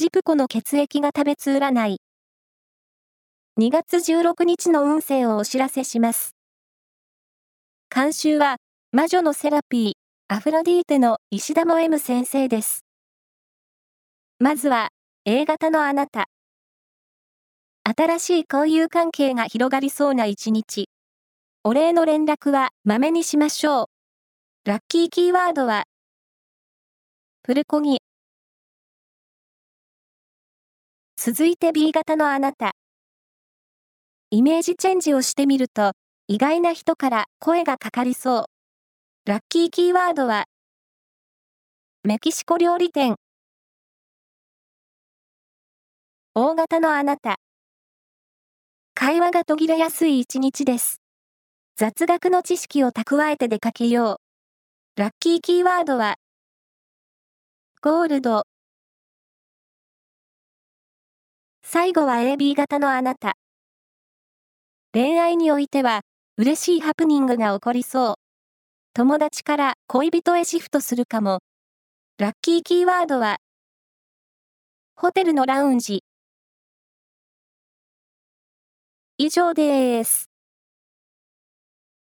ジプコの血液が食べつ占い。2月16日の運勢をお知らせします。監修は、魔女のセラピー、アフロディーテの石田も M 先生です。まずは、A 型のあなた。新しい交友関係が広がりそうな一日。お礼の連絡は、まめにしましょう。ラッキーキーワードは、プルコギ。続いて B 型のあなた。イメージチェンジをしてみると、意外な人から声がかかりそう。ラッキーキーワードは、メキシコ料理店。大型のあなた。会話が途切れやすい一日です。雑学の知識を蓄えて出かけよう。ラッキーキーワードは、ゴールド。最後は AB 型のあなた。恋愛においては、嬉しいハプニングが起こりそう。友達から恋人へシフトするかも。ラッキーキーワードは、ホテルのラウンジ。以上です。